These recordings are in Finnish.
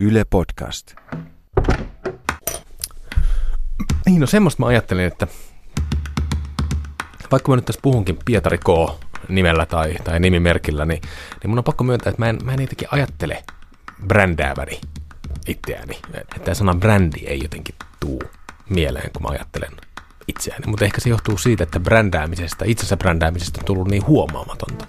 Yle Podcast. Niin, no semmoista mä ajattelin, että vaikka mä nyt tässä puhunkin Pietari K. nimellä tai, tai nimimerkillä, niin, niin mun on pakko myöntää, että mä en, mä en jotenkin ajattele brändääväni itseäni. Tämä sana brändi ei jotenkin tuu mieleen, kun mä ajattelen itseäni. Mutta ehkä se johtuu siitä, että brändäämisestä, itsensä brändäämisestä on tullut niin huomaamatonta.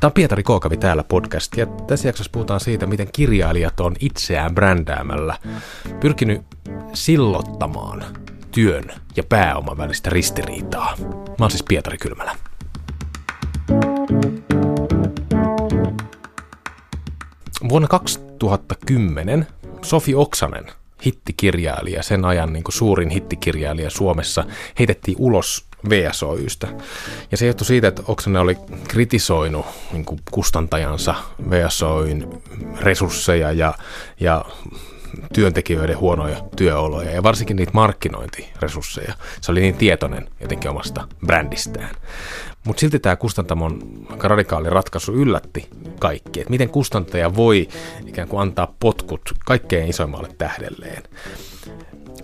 Tämä on Pietari Kookavi täällä podcast ja tässä jaksossa puhutaan siitä, miten kirjailijat on itseään brändäämällä pyrkinyt sillottamaan työn ja pääoman välistä ristiriitaa. Mä oon siis Pietari Kylmälä. Vuonna 2010 Sofi Oksanen, hittikirjailija, sen ajan niin kuin suurin hittikirjailija Suomessa, heitettiin ulos VSOYstä. Ja se johtui siitä, että Oksanen oli kritisoinut niin kuin kustantajansa VSOYn resursseja ja, ja työntekijöiden huonoja työoloja ja varsinkin niitä markkinointiresursseja. Se oli niin tietoinen jotenkin omasta brändistään. Mutta silti tämä kustantamon radikaali ratkaisu yllätti kaikki, että miten kustantaja voi ikään kuin antaa potkut kaikkein isoimmalle tähdelleen.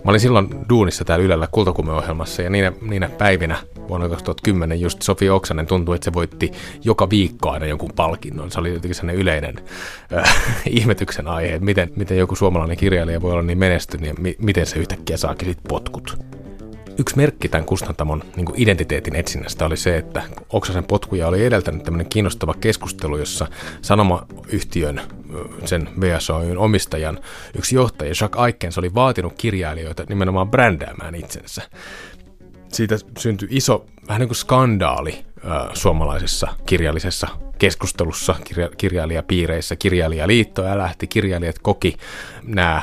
Mä olin silloin duunissa täällä Ylellä kultakumeohjelmassa ja niinä, niinä päivinä vuonna 2010 just Sofi Oksanen tuntui, että se voitti joka viikko aina jonkun palkinnon. Se oli jotenkin sellainen yleinen äh, ihmetyksen aihe, että miten, miten joku suomalainen kirjailija voi olla niin menestynyt ja mi- miten se yhtäkkiä saakin sit potkut. Yksi merkki tämän kustantamon niin identiteetin etsinnästä oli se, että Oksasen potkuja oli edeltänyt tämmöinen kiinnostava keskustelu, jossa sanomayhtiön, sen VSOyn omistajan yksi johtaja, Jacques Aikens, oli vaatinut kirjailijoita nimenomaan brändäämään itsensä. Siitä syntyi iso, vähän niin kuin skandaali suomalaisessa kirjallisessa keskustelussa, kirja, kirjailijapiireissä. Kirjailijaliitto lähti, kirjailijat koki nämä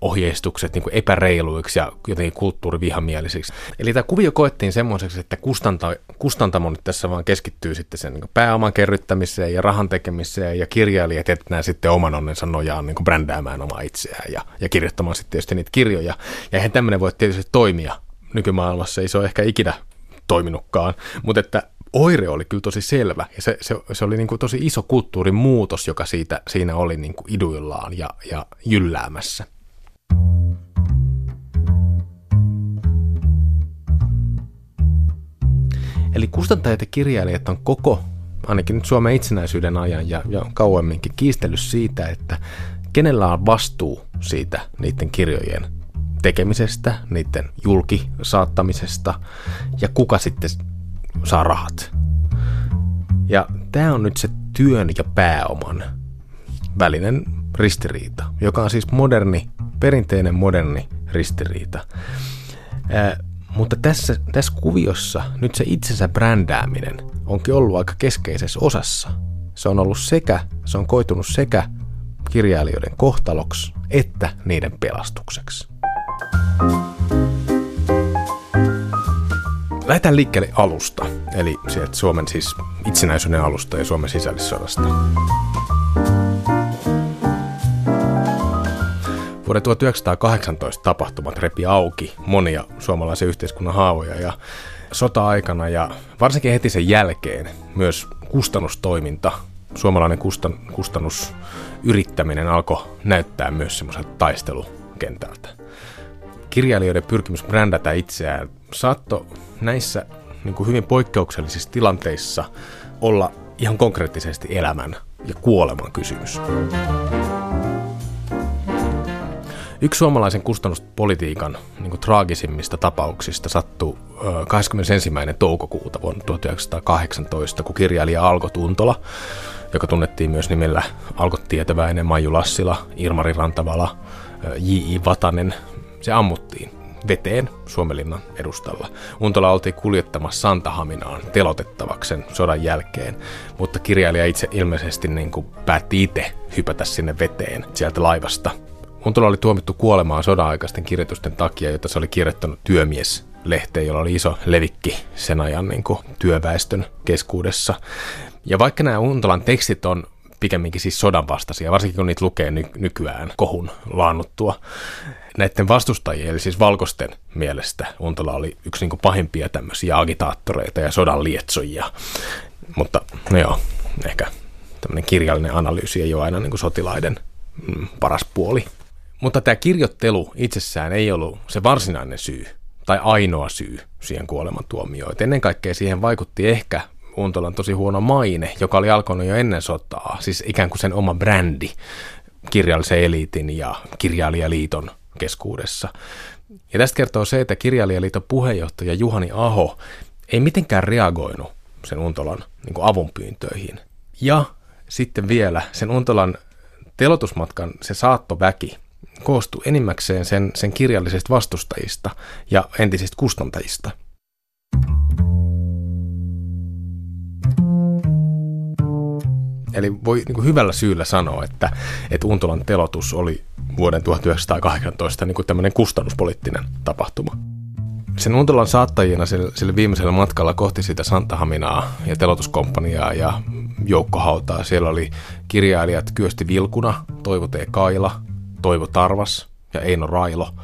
ohjeistukset niin epäreiluiksi ja jotenkin kulttuurivihamielisiksi. Eli tämä kuvio koettiin semmoiseksi, että kustanta, kustantamo nyt tässä vaan keskittyy sitten sen niin pääoman kerryttämiseen ja rahan tekemiseen ja kirjailijat jätetään sitten oman onnensa nojaan niin brändäämään omaa itseään ja, ja kirjoittamaan sitten tietysti niitä kirjoja. Ja eihän tämmöinen voi tietysti toimia nykymaailmassa, ei se ole ehkä ikinä toiminutkaan, mutta että oire oli kyllä tosi selvä ja se, se, se oli niin kuin tosi iso kulttuurin muutos, joka siitä, siinä oli niin kuin iduillaan ja, ja jylläämässä. Eli kustantajat ja kirjailijat on koko, ainakin nyt Suomen itsenäisyyden ajan ja, ja kauemminkin kiistellyt siitä, että kenellä on vastuu siitä niiden kirjojen tekemisestä, niiden julki saattamisesta ja kuka sitten saa rahat. Ja tämä on nyt se työn ja pääoman välinen ristiriita, joka on siis moderni, perinteinen moderni ristiriita. Ää, mutta tässä, tässä kuviossa nyt se itsensä brändääminen onkin ollut aika keskeisessä osassa. Se on ollut sekä, se on koitunut sekä kirjailijoiden kohtaloksi että niiden pelastukseksi. Lähdetään liikkeelle alusta, eli sieltä Suomen siis itsenäisyyden alusta ja Suomen sisällissodasta. Vuoden 1918 tapahtumat repi auki monia suomalaisen yhteiskunnan haavoja ja sota-aikana ja varsinkin heti sen jälkeen myös kustannustoiminta, suomalainen kustan, kustannusyrittäminen alkoi näyttää myös semmoiselta taistelukentältä. Kirjailijoiden pyrkimys brändätä itseään saattoi näissä niin kuin hyvin poikkeuksellisissa tilanteissa olla ihan konkreettisesti elämän ja kuoleman kysymys. Yksi suomalaisen kustannuspolitiikan niin kuin, traagisimmista tapauksista sattuu 21. toukokuuta vuonna 1918, kun kirjailija Alko Tuntola, joka tunnettiin myös nimellä Alko Tietäväinen, Maiju Lassila, Irmari Rantavala, J.I. Vatanen, se ammuttiin veteen Suomelinnan edustalla. Untola oltiin kuljettamassa Santahaminaan sen sodan jälkeen, mutta kirjailija itse ilmeisesti niin kuin päätti itse hypätä sinne veteen sieltä laivasta – Untola oli tuomittu kuolemaan sodan-aikaisten kirjoitusten takia, jota se oli kirjoittanut työmies lehteen, jolla oli iso levikki sen ajan niin kuin, työväestön keskuudessa. Ja vaikka nämä Untolan tekstit on pikemminkin siis sodan vastaisia, varsinkin kun niitä lukee ny- nykyään kohun laannuttua. Näiden vastustajien, eli siis valkoisten mielestä Untola oli yksi niin pahimpia tämmöisiä agitaattoreita ja sodan lietsojia. Mutta no joo, ehkä tämmöinen kirjallinen analyysi ei ole aina niin sotilaiden mm, paras puoli. Mutta tämä kirjoittelu itsessään ei ollut se varsinainen syy tai ainoa syy siihen kuolemantuomioon. ennen kaikkea siihen vaikutti ehkä Untolan tosi huono maine, joka oli alkanut jo ennen sotaa, siis ikään kuin sen oma brändi kirjallisen eliitin ja kirjailijaliiton keskuudessa. Ja tästä kertoo se, että kirjailijaliiton puheenjohtaja Juhani Aho ei mitenkään reagoinut sen Untolan niin avunpyyntöihin. Ja sitten vielä sen Untolan telotusmatkan se saattoväki koostui enimmäkseen sen, sen kirjallisista vastustajista ja entisistä kustantajista. Eli voi niin hyvällä syyllä sanoa, että, että Untolan telotus oli vuoden 1918 niin kuin tämmöinen kustannuspoliittinen tapahtuma. Sen Untolan saattajina sille, sille viimeisellä matkalla kohti sitä Santahaminaa ja telotuskomppaniaa ja joukkohautaa. Siellä oli kirjailijat Kyösti Vilkuna, Toivo T. Kaila, Toivo Tarvas ja Eino Railo.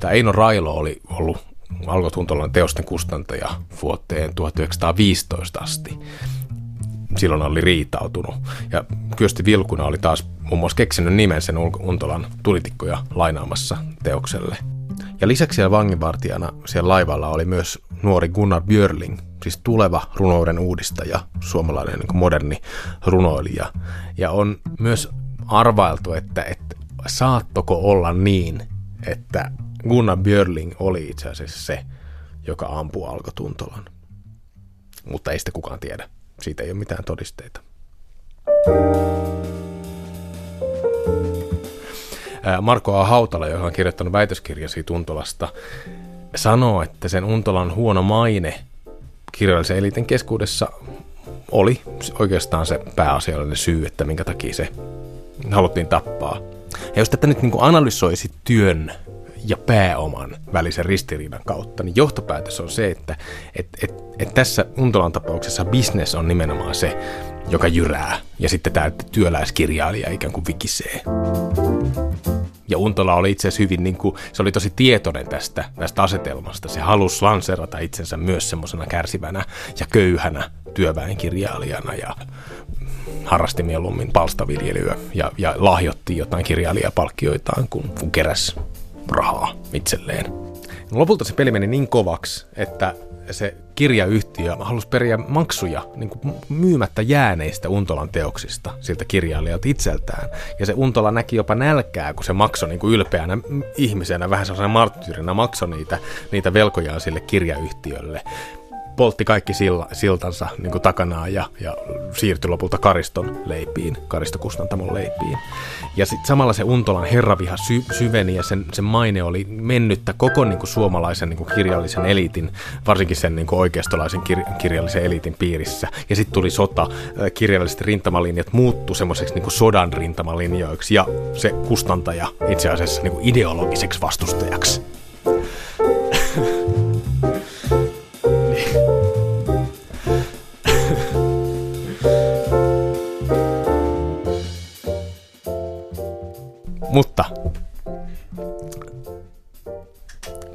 Tämä Eino Railo oli ollut Alko Tuntolan teosten kustantaja vuoteen 1915 asti. Silloin oli riitautunut. Ja Kyösti Vilkuna oli taas muun muassa keksinyt nimen sen Untolan tulitikkoja lainaamassa teokselle. Ja lisäksi siellä vanginvartijana siellä laivalla oli myös nuori Gunnar Björling, siis tuleva runouden uudistaja, suomalainen niin moderni runoilija. Ja on myös arvailtu, että, että saattoko olla niin, että Gunnar Björling oli itse asiassa se, joka ampui Alko Tuntolan. Mutta ei sitä kukaan tiedä. Siitä ei ole mitään todisteita. Marko A. Hautala, joka on kirjoittanut väitöskirjasi Tuntolasta, sanoo, että sen Untolan huono maine kirjallisen eliten keskuudessa oli oikeastaan se pääasiallinen syy, että minkä takia se haluttiin tappaa. Ja jos tätä nyt niin analysoisi työn ja pääoman välisen ristiriidan kautta, niin johtopäätös on se, että et, et, et tässä Untolan tapauksessa business on nimenomaan se, joka jyrää, ja sitten tämä työläiskirjailija ikään kuin vikisee. Ja Untola oli itse asiassa hyvin, niin kuin, se oli tosi tietoinen tästä, tästä asetelmasta. Se halusi lanserata itsensä myös semmoisena kärsivänä ja köyhänä työväenkirjailijana ja harrasti mieluummin palstaviljelyä ja, ja lahjoitti jotain kirjailijapalkkioitaan, kun, kun keräs rahaa itselleen. Lopulta se peli meni niin kovaksi, että se kirjayhtiö halusi periä maksuja niin kuin myymättä jääneistä Untolan teoksista siltä kirjailijalta itseltään. Ja se Untola näki jopa nälkää, kun se maksoi niin kuin ylpeänä ihmisenä, vähän sellaisena marttyyrinä, maksoi niitä, niitä velkojaan sille kirjayhtiölle poltti kaikki silla, siltansa niin kuin takanaan ja, ja siirtyi lopulta Kariston leipiin, Karistokustantamon leipiin. Ja sitten samalla se Untolan herraviha sy, syveni ja sen, sen maine oli mennyttä koko niin kuin suomalaisen niin kuin kirjallisen eliitin, varsinkin sen niin kuin oikeistolaisen kir, kirjallisen eliitin piirissä. Ja sitten tuli sota, kirjalliset rintamalinjat muuttu semmoiseksi niin sodan rintamalinjoiksi ja se kustantaja itse asiassa niin kuin ideologiseksi vastustajaksi.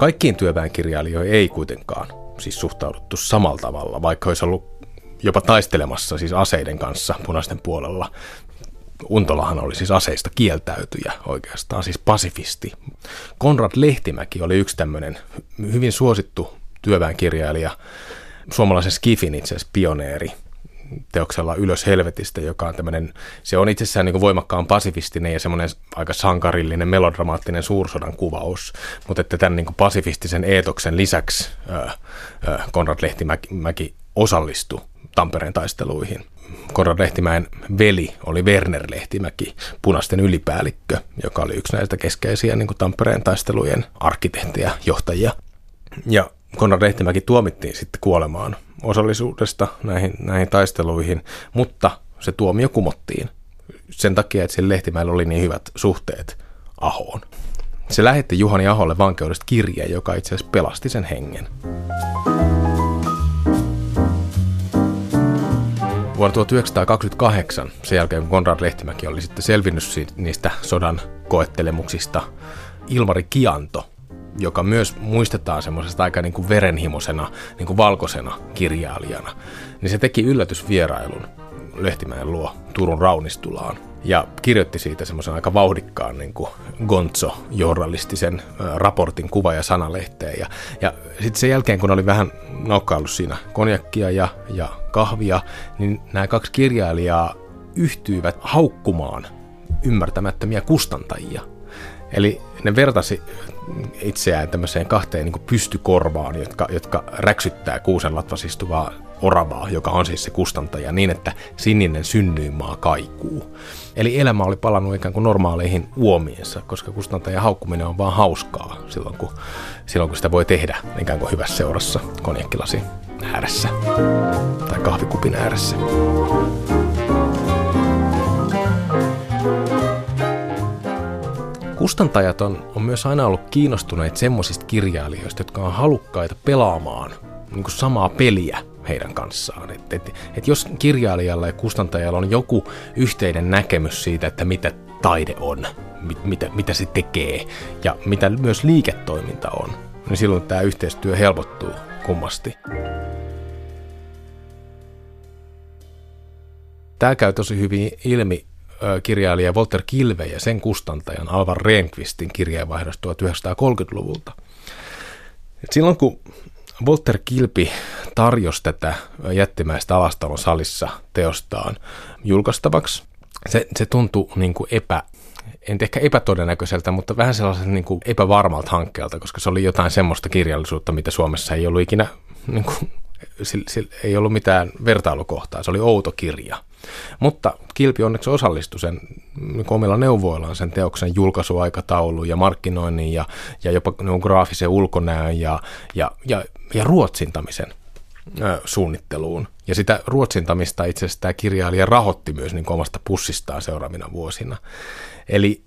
Kaikkiin työväenkirjailijoihin ei kuitenkaan siis suhtauduttu samalla tavalla, vaikka olisi ollut jopa taistelemassa siis aseiden kanssa punaisten puolella. Untolahan oli siis aseista kieltäytyjä oikeastaan, siis pasifisti. Konrad Lehtimäki oli yksi tämmöinen hyvin suosittu työväenkirjailija, suomalaisen Skifin itse asiassa pioneeri, teoksella Ylös helvetistä, joka on tämmöinen, se on itsessään niin voimakkaan pasifistinen ja semmoinen aika sankarillinen, melodramaattinen suursodan kuvaus, mutta että tämän niin pasifistisen eetoksen lisäksi Konrad Lehtimäki osallistui Tampereen taisteluihin. Konrad Lehtimäen veli oli Werner Lehtimäki, punaisten ylipäällikkö, joka oli yksi näistä keskeisiä niin Tampereen taistelujen arkkitehtiä, johtajia. Ja Konrad Lehtimäki tuomittiin sitten kuolemaan osallisuudesta näihin, näihin taisteluihin, mutta se tuomio kumottiin sen takia, että sillä Lehtimäellä oli niin hyvät suhteet Ahoon. Se lähetti Juhani Aholle vankeudesta kirjeen, joka itse asiassa pelasti sen hengen. vuonna 1928, sen jälkeen kun Konrad Lehtimäki oli sitten selvinnyt niistä sodan koettelemuksista, Ilmari Kianto, joka myös muistetaan semmoisesta aika niin kuin verenhimosena, niin kuin valkoisena kirjailijana, niin se teki yllätysvierailun Lehtimäen luo Turun Raunistulaan ja kirjoitti siitä semmoisen aika vauhdikkaan niin kuin Gonzo-journalistisen raportin kuva- ja sanalehteen. Ja, ja sitten sen jälkeen, kun oli vähän nokkaillut siinä konjakkia ja, ja kahvia, niin nämä kaksi kirjailijaa yhtyivät haukkumaan ymmärtämättömiä kustantajia. Eli ne vertasi itseään tämmöiseen kahteen niin pystykorvaan, jotka, jotka räksyttää kuusen latvas istuvaa oravaa, joka on siis se kustantaja, niin että sininen synnyinmaa kaikuu. Eli elämä oli palannut ikään kuin normaaleihin uomiinsa, koska kustantajan haukkuminen on vaan hauskaa silloin, kun, silloin, kun sitä voi tehdä ikään kuin hyvässä seurassa konjakkilasi ääressä tai kahvikupin ääressä. Kustantajat on, on myös aina ollut kiinnostuneet semmoisista kirjailijoista, jotka on halukkaita pelaamaan niin kuin samaa peliä heidän kanssaan. Et, et, et jos kirjailijalla ja kustantajalla on joku yhteinen näkemys siitä, että mitä taide on, mit, mitä, mitä se tekee ja mitä myös liiketoiminta on, niin silloin tämä yhteistyö helpottuu kummasti. Tämä käy tosi hyvin ilmi kirjailija Walter Kilve ja sen kustantajan Alvar Rehnqvistin kirjeenvaihdosta 1930-luvulta. Et silloin kun Walter Kilpi tarjosi tätä jättimäistä alastalon salissa teostaan julkaistavaksi, se, se tuntui niin kuin epä, en ehkä epätodennäköiseltä, mutta vähän sellaisen niin kuin epävarmalta hankkeelta, koska se oli jotain semmoista kirjallisuutta, mitä Suomessa ei ollut ikinä, niin kuin, sillä, sillä ei ollut mitään vertailukohtaa. Se oli outo kirja. Mutta Kilpi onneksi osallistui sen niin omilla neuvoillaan sen teoksen julkaisuaikatauluun ja markkinoinnin ja, ja jopa niin graafisen ulkonäön ja, ja, ja, ja ruotsintamisen suunnitteluun. Ja sitä ruotsintamista itse asiassa tämä kirjailija rahoitti myös niin omasta pussistaan seuraavina vuosina. Eli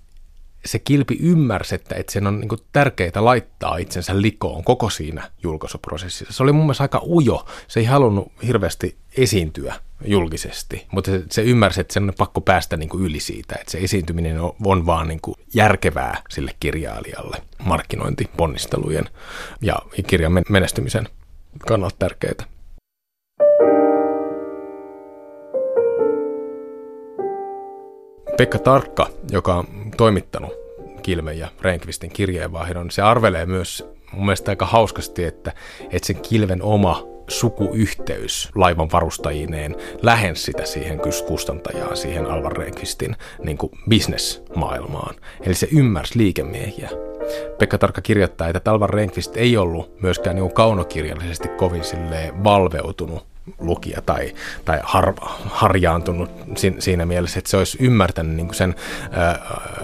se kilpi ymmärsi, että, että sen on niin tärkeää laittaa itsensä likoon koko siinä julkaisuprosessissa. Se oli mun mielestä aika ujo. Se ei halunnut hirveästi esiintyä julkisesti, mutta se, se ymmärsi, että sen on pakko päästä niin kuin yli siitä, että se esiintyminen on, on vaan niin kuin järkevää sille kirjailijalle markkinointiponnistelujen ja kirjan menestymisen kannalta tärkeää. Pekka Tarkka, joka on toimittanut Kilmen ja Renkvistin kirjeenvaihdon, se arvelee myös mun mielestä aika hauskasti, että, että sen Kilven oma sukuyhteys laivan varustajineen lähensi sitä siihen kustantajaan, siihen Alvar Renkvistin niin bisnesmaailmaan. Eli se ymmärsi liikemiehiä. Pekka Tarkka kirjoittaa, että Alvar Renkvist ei ollut myöskään niin kaunokirjallisesti kovin valveutunut lukija tai, tai har, harjaantunut siinä mielessä, että se olisi ymmärtänyt niin sen ä,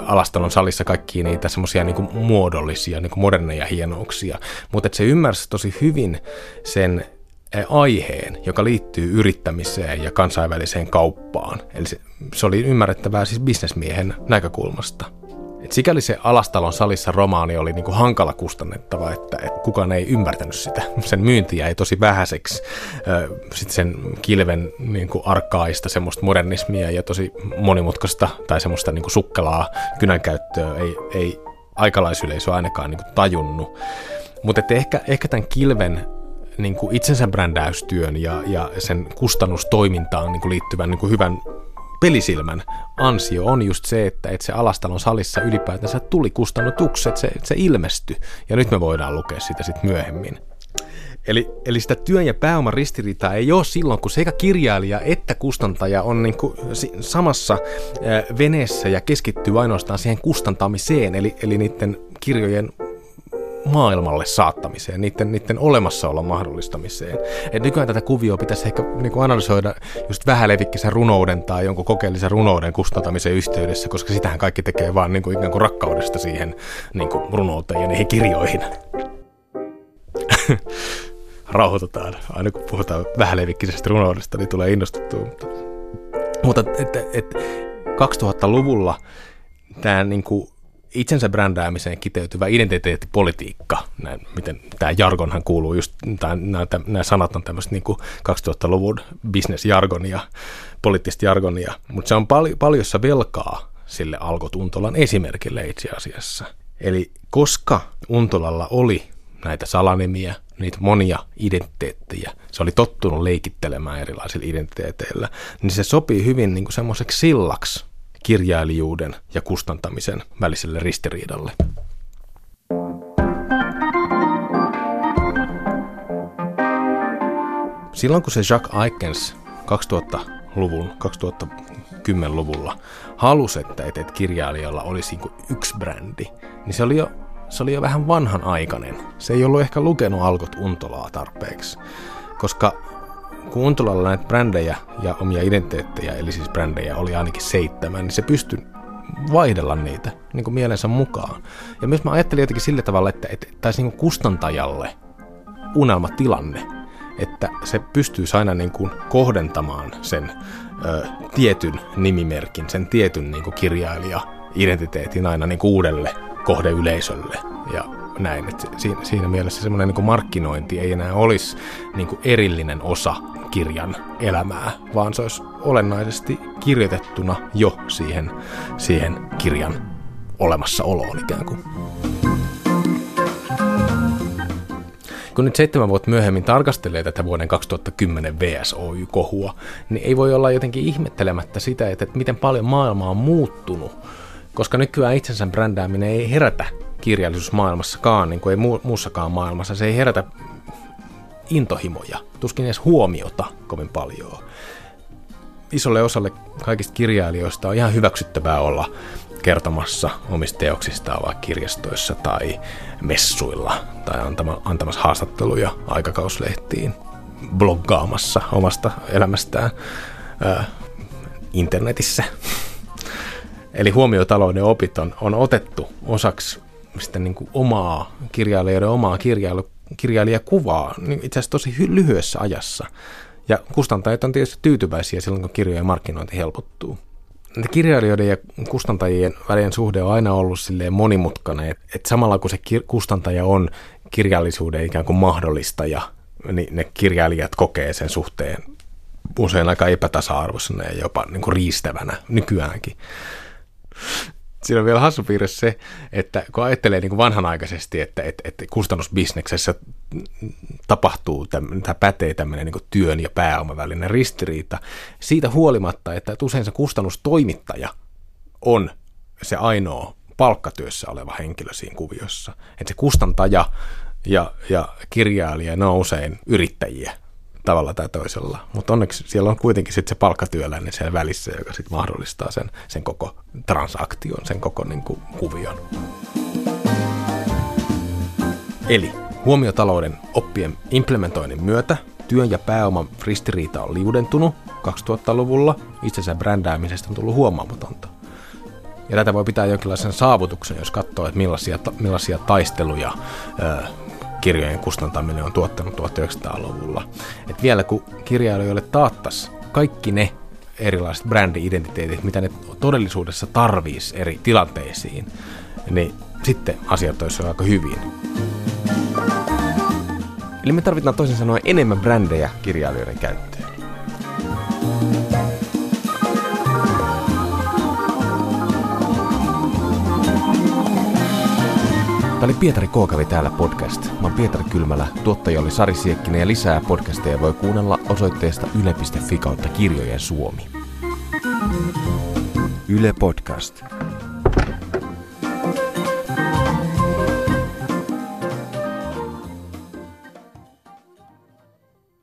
alastalon salissa kaikkia niitä semmoisia niin muodollisia, niin moderneja hienouksia, mutta että se ymmärsi tosi hyvin sen aiheen, joka liittyy yrittämiseen ja kansainväliseen kauppaan. Eli se, se oli ymmärrettävää siis bisnesmiehen näkökulmasta. Et sikäli se Alastalon salissa romaani oli niinku hankala kustannettava, että, että kukaan ei ymmärtänyt sitä. Sen myynti jäi tosi vähäiseksi. Sitten sen kilven niinku arkaista semmoista modernismia ja tosi monimutkaista tai semmoista niinku sukkelaa kynänkäyttöä ei, ei aikalaisyleisö ainakaan niinku tajunnut. Mutta ehkä, ehkä tämän kilven niin kuin itsensä brändäystyön ja, ja sen kustannustoimintaan niin kuin liittyvän niin kuin hyvän pelisilmän ansio on just se, että, että se alastalon salissa ylipäätänsä tuli kustannutukset, että se, että se ilmestyi. Ja nyt me voidaan lukea sitä sitten myöhemmin. Eli, eli sitä työn ja pääoman ristiriitaa ei ole silloin, kun sekä kirjailija että kustantaja on niin kuin samassa veneessä ja keskittyy ainoastaan siihen kustantamiseen, eli, eli niiden kirjojen maailmalle saattamiseen, niiden, niiden olemassaolon mahdollistamiseen. Et nykyään tätä kuvioa pitäisi ehkä niin kuin analysoida just vähälevikkisen runouden tai jonkun kokeellisen runouden kustantamisen yhteydessä, koska sitähän kaikki tekee vaan niin kuin ikään kuin rakkaudesta siihen niin kuin runouteen ja niihin kirjoihin. Rauhoitutaan. Aina kun puhutaan vähälevikkisestä runoudesta, niin tulee innostuttua. Mutta, mutta et, et, 2000-luvulla tämä niin kuin itsensä brändäämiseen kiteytyvä identiteettipolitiikka, näin, miten tämä jargonhan kuuluu, just nämä, nämä sanat on tämmöistä niin 2000-luvun business-jargonia, poliittista jargonia, mutta se on pal- paljossa velkaa sille Alko Untolan esimerkille itse asiassa. Eli koska Untolalla oli näitä salanimiä, niitä monia identiteettejä, se oli tottunut leikittelemään erilaisilla identiteeteillä, niin se sopii hyvin niin semmoiseksi sillaksi kirjailijuuden ja kustantamisen väliselle ristiriidalle. Silloin kun se Jacques Aikens 2000-luvun, 2010-luvulla halusi, että, että kirjailijalla olisi niin yksi brändi, niin se oli jo se oli jo vähän vanhanaikainen. Se ei ollut ehkä lukenut Alkot Untolaa tarpeeksi, koska kun Untolalla näitä brändejä ja omia identiteettejä, eli siis brändejä oli ainakin seitsemän, niin se pystyi vaihdella niitä niin kuin mielensä mukaan. Ja myös mä ajattelin jotenkin sillä tavalla, että, että taisi niin kustantajalle unelmatilanne, että se pystyisi aina niin kuin kohdentamaan sen ö, tietyn nimimerkin, sen tietyn niin kuin kirjailija-identiteetin aina niin kuin uudelle kohdeyleisölle ja näin. Siinä, siinä mielessä semmoinen niin markkinointi ei enää olisi niin kuin erillinen osa kirjan elämää, vaan se olisi olennaisesti kirjoitettuna jo siihen, siihen kirjan olemassaoloon ikään kuin. Kun nyt seitsemän vuotta myöhemmin tarkastelee tätä vuoden 2010 VSOY-kohua, niin ei voi olla jotenkin ihmettelemättä sitä, että miten paljon maailma on muuttunut koska nykyään itsensä brändääminen ei herätä kirjallisuusmaailmassakaan, niin kuin ei mu- muussakaan maailmassa, se ei herätä intohimoja, tuskin edes huomiota kovin paljon. Isolle osalle kaikista kirjailijoista on ihan hyväksyttävää olla kertomassa omista teoksistaan vaikka kirjastoissa tai messuilla tai antamassa haastatteluja aikakauslehtiin, bloggaamassa omasta elämästään ää, internetissä. Eli huomiotalouden opit on, on otettu osaksi sitä niin kuin omaa kirjailijoiden omaa kirjailu, kirjailijakuvaa niin itse asiassa tosi hy- lyhyessä ajassa. Ja kustantajat on tietysti tyytyväisiä silloin, kun kirjojen markkinointi helpottuu. Kirjailijoiden ja kustantajien välinen suhde on aina ollut silleen monimutkainen, että, että samalla kun se kir- kustantaja on kirjallisuuden ikään kuin mahdollistaja, niin ne kirjailijat kokee sen suhteen usein aika epätasa-arvoisena ja jopa niin kuin riistävänä nykyäänkin siinä on vielä hassu piirre se, että kun ajattelee niin kuin vanhanaikaisesti, että, että, että kustannusbisneksessä tapahtuu, tämä pätee tämmöinen niin työn ja pääoman välinen ristiriita, siitä huolimatta, että usein se kustannustoimittaja on se ainoa palkkatyössä oleva henkilö siinä kuviossa. Että se kustantaja ja, ja kirjailija, ne on usein yrittäjiä tavalla tai toisella. Mutta onneksi siellä on kuitenkin sitten se palkkatyöläinen siellä välissä, joka sitten mahdollistaa sen, sen koko transaktion, sen koko niin kuin, kuvion. Eli huomiotalouden oppien implementoinnin myötä työn ja pääoman ristiriita on liudentunut 2000-luvulla, itsensä brändäämisestä on tullut huomaamatonta. Ja tätä voi pitää jonkinlaisen saavutuksen, jos katsoo, että millaisia, millaisia taisteluja kirjojen kustantaminen on tuottanut 1900-luvulla. Et vielä kun kirjailijoille taattas kaikki ne erilaiset brändi-identiteetit, mitä ne todellisuudessa tarvisi eri tilanteisiin, niin sitten asiat olisivat aika hyvin. Eli me tarvitaan toisin sanoen enemmän brändejä kirjailijoiden käyttöön. Tämä oli Pietari Kookavi täällä podcast. Mä oon Pietari Kylmälä, tuottaja oli Sari Siekkinen ja lisää podcasteja voi kuunnella osoitteesta yle.fi kautta kirjojen suomi. Yle Podcast.